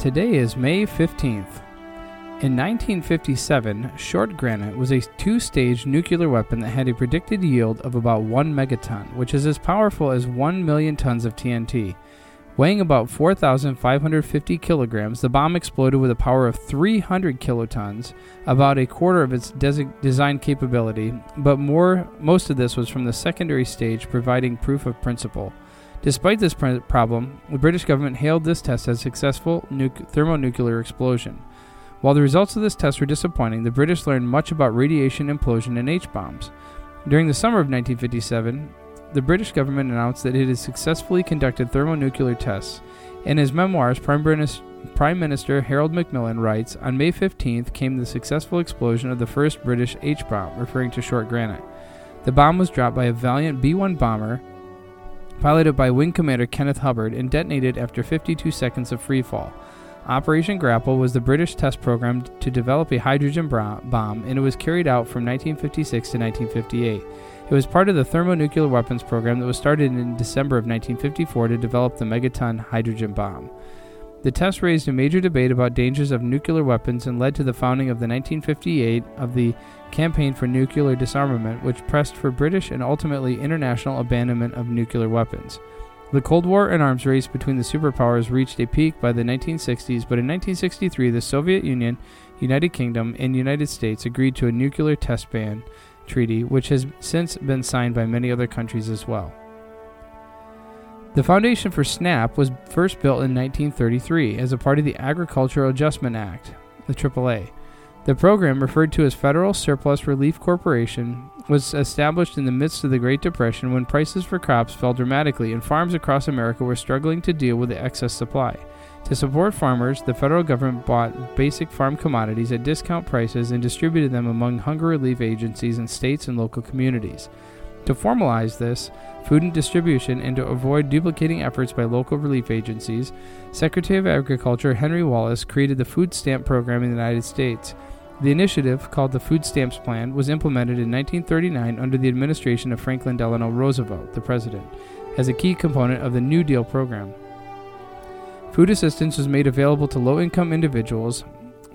Today is May 15th. In 1957, short granite was a two stage nuclear weapon that had a predicted yield of about 1 megaton, which is as powerful as 1 million tons of TNT. Weighing about 4,550 kilograms, the bomb exploded with a power of 300 kilotons, about a quarter of its design capability, but more, most of this was from the secondary stage, providing proof of principle. Despite this pr- problem, the British government hailed this test as a successful nu- thermonuclear explosion. While the results of this test were disappointing, the British learned much about radiation implosion and H bombs. During the summer of 1957, the British government announced that it had successfully conducted thermonuclear tests. In his memoirs, Prime, Prime Minister Harold Macmillan writes On May 15th came the successful explosion of the first British H bomb, referring to short granite. The bomb was dropped by a Valiant B 1 bomber piloted by Wing Commander Kenneth Hubbard and detonated after 52 seconds of freefall. Operation Grapple was the British test program to develop a hydrogen bomb, and it was carried out from 1956 to 1958. It was part of the thermonuclear weapons program that was started in December of 1954 to develop the megaton hydrogen bomb. The test raised a major debate about dangers of nuclear weapons and led to the founding of the 1958 of the Campaign for Nuclear Disarmament, which pressed for British and ultimately international abandonment of nuclear weapons. The Cold War and arms race between the superpowers reached a peak by the 1960s, but in 1963 the Soviet Union, United Kingdom, and United States agreed to a nuclear test ban Treaty, which has since been signed by many other countries as well. The foundation for SNAP was first built in 1933 as a part of the Agricultural Adjustment Act, the AAA. The program, referred to as Federal Surplus Relief Corporation, was established in the midst of the Great Depression when prices for crops fell dramatically and farms across America were struggling to deal with the excess supply. To support farmers, the federal government bought basic farm commodities at discount prices and distributed them among hunger relief agencies in states and local communities. To formalize this food and distribution and to avoid duplicating efforts by local relief agencies, Secretary of Agriculture Henry Wallace created the Food Stamp Program in the United States. The initiative, called the Food Stamps Plan, was implemented in 1939 under the administration of Franklin Delano Roosevelt, the president, as a key component of the New Deal program. Food assistance was made available to low income individuals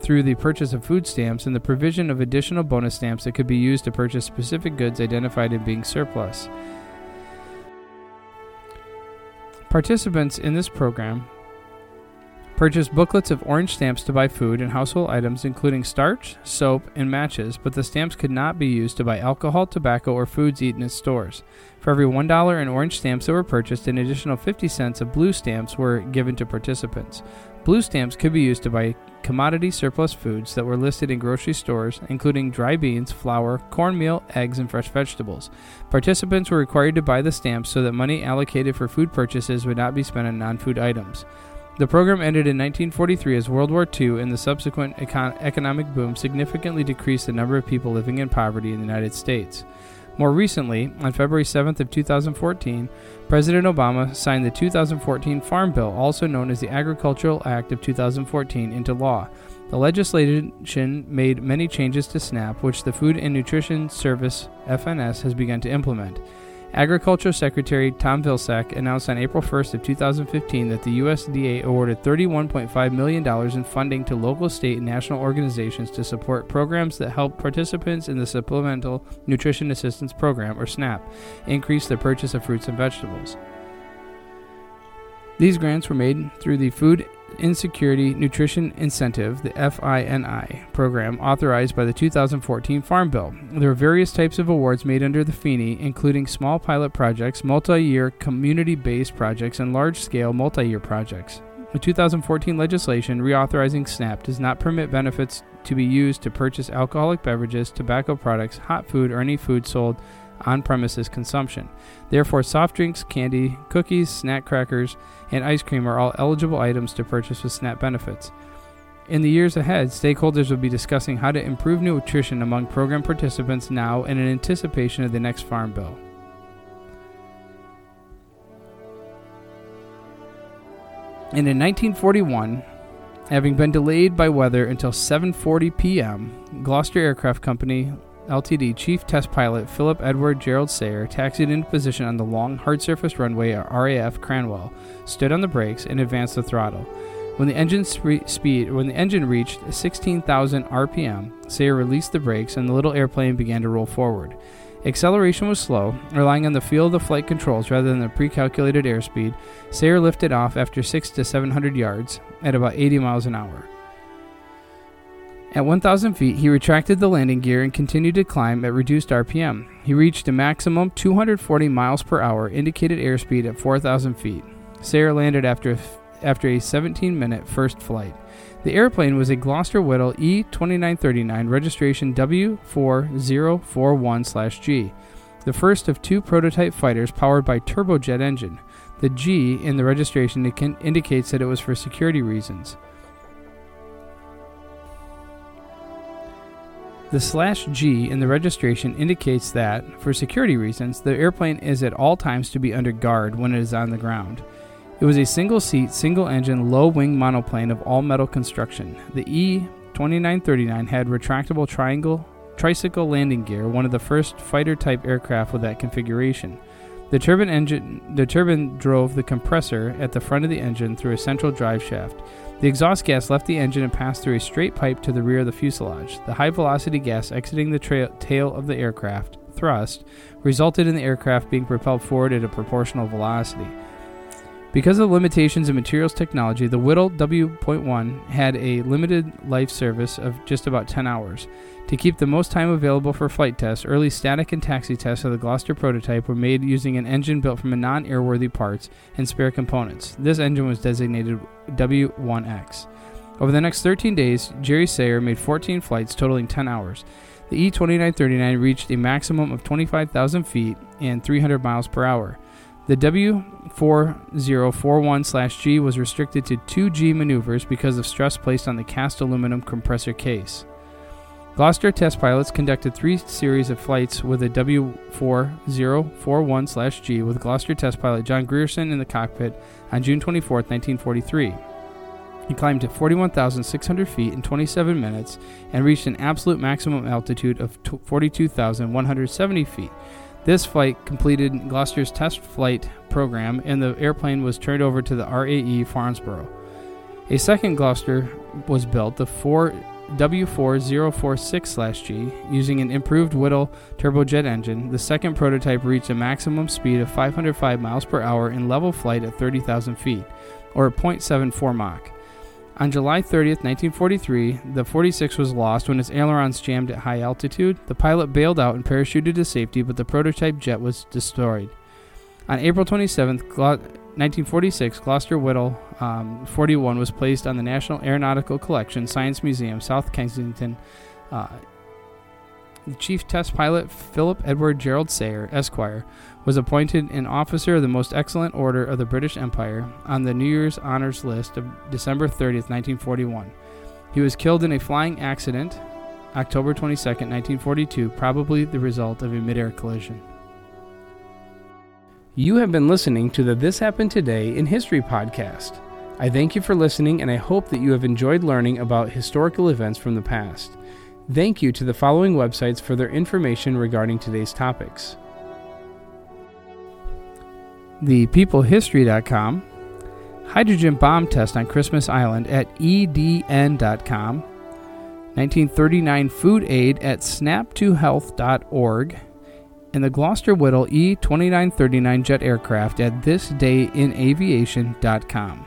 through the purchase of food stamps and the provision of additional bonus stamps that could be used to purchase specific goods identified as being surplus. Participants in this program purchased booklets of orange stamps to buy food and household items, including starch, soap, and matches, but the stamps could not be used to buy alcohol, tobacco, or foods eaten at stores. For every $1 in orange stamps that were purchased, an additional 50 cents of blue stamps were given to participants. Blue stamps could be used to buy commodity surplus foods that were listed in grocery stores, including dry beans, flour, cornmeal, eggs, and fresh vegetables. Participants were required to buy the stamps so that money allocated for food purchases would not be spent on non food items. The program ended in 1943 as World War II and the subsequent econ- economic boom significantly decreased the number of people living in poverty in the United States. More recently, on February 7th of 2014, President Obama signed the 2014 Farm Bill, also known as the Agricultural Act of 2014, into law. The legislation made many changes to SNAP, which the Food and Nutrition Service (FNS) has begun to implement. Agriculture Secretary Tom Vilsack announced on April 1st of 2015 that the USDA awarded $31.5 million in funding to local, state, and national organizations to support programs that help participants in the Supplemental Nutrition Assistance Program, or SNAP, increase their purchase of fruits and vegetables. These grants were made through the Food Insecurity Nutrition Incentive, the FINI program authorized by the 2014 Farm Bill. There are various types of awards made under the FINI, including small pilot projects, multi year community based projects, and large scale multi year projects. The 2014 legislation reauthorizing SNAP does not permit benefits to be used to purchase alcoholic beverages, tobacco products, hot food, or any food sold on premises consumption. Therefore, soft drinks, candy, cookies, snack crackers, and ice cream are all eligible items to purchase with SNAP benefits. In the years ahead, stakeholders will be discussing how to improve nutrition among program participants now and in anticipation of the next Farm Bill. And in 1941, having been delayed by weather until 7:40 p.m., Gloster Aircraft Company Ltd. Chief Test Pilot Philip Edward Gerald Sayer taxied into position on the long, hard surface runway at RAF Cranwell, stood on the brakes, and advanced the throttle. When the engine speed, when the engine reached 16,000 RPM, Sayer released the brakes, and the little airplane began to roll forward. Acceleration was slow, relying on the feel of the flight controls rather than the pre-calculated airspeed. Sayer lifted off after six to 700 yards at about 80 miles an hour. At 1,000 feet, he retracted the landing gear and continued to climb at reduced RPM. He reached a maximum 240 miles per hour indicated airspeed at 4,000 feet. Sayer landed after, after a 17 minute first flight. The airplane was a Gloster Whittle E2939 registration W4041-G, the first of two prototype fighters powered by turbojet engine. The G in the registration indicates that it was for security reasons. The slash G in the registration indicates that, for security reasons, the airplane is at all times to be under guard when it is on the ground. It was a single seat, single engine, low wing monoplane of all metal construction. The E 2939 had retractable triangle tricycle landing gear, one of the first fighter type aircraft with that configuration. The turbine engine the turbine drove the compressor at the front of the engine through a central drive shaft. The exhaust gas left the engine and passed through a straight pipe to the rear of the fuselage. The high velocity gas exiting the tra- tail of the aircraft, thrust, resulted in the aircraft being propelled forward at a proportional velocity. Because of the limitations of materials technology, the Whittle W.1 had a limited life service of just about 10 hours. To keep the most time available for flight tests, early static and taxi tests of the Gloster prototype were made using an engine built from non airworthy parts and spare components. This engine was designated W1X. Over the next 13 days, Jerry Sayer made 14 flights totaling 10 hours. The E 2939 reached a maximum of 25,000 feet and 300 miles per hour. The W4041-G was restricted to 2G maneuvers because of stress placed on the cast aluminum compressor case. Gloster test pilots conducted three series of flights with a W4041-G with Gloster test pilot John Grierson in the cockpit on June 24, 1943. He climbed to 41,600 feet in 27 minutes and reached an absolute maximum altitude of 42,170 feet. This flight completed Gloster's test flight program, and the airplane was turned over to the RAE Farnsborough. A second Gloucester was built, the 4 W4046-G, using an improved Whittle turbojet engine. The second prototype reached a maximum speed of 505 miles per hour in level flight at 30,000 feet, or 0.74 Mach. On July 30, 1943, the 46 was lost when its ailerons jammed at high altitude. The pilot bailed out and parachuted to safety, but the prototype jet was destroyed. On April 27, 1946, Gloster Whittle um, 41 was placed on the National Aeronautical Collection Science Museum, South Kensington. Uh, chief test pilot, Philip Edward Gerald Sayer, Esquire, was appointed an officer of the Most Excellent Order of the British Empire on the New Year's Honors List of December 30, 1941. He was killed in a flying accident October 22, 1942, probably the result of a midair collision. You have been listening to the This Happened Today in History podcast. I thank you for listening and I hope that you have enjoyed learning about historical events from the past. Thank you to the following websites for their information regarding today's topics. ThePeopleHistory.com, Hydrogen Bomb Test on Christmas Island at EDN.com, 1939 Food Aid at snaptohealth.org, and the Gloster Whittle E2939 jet aircraft at thisdayinaviation.com.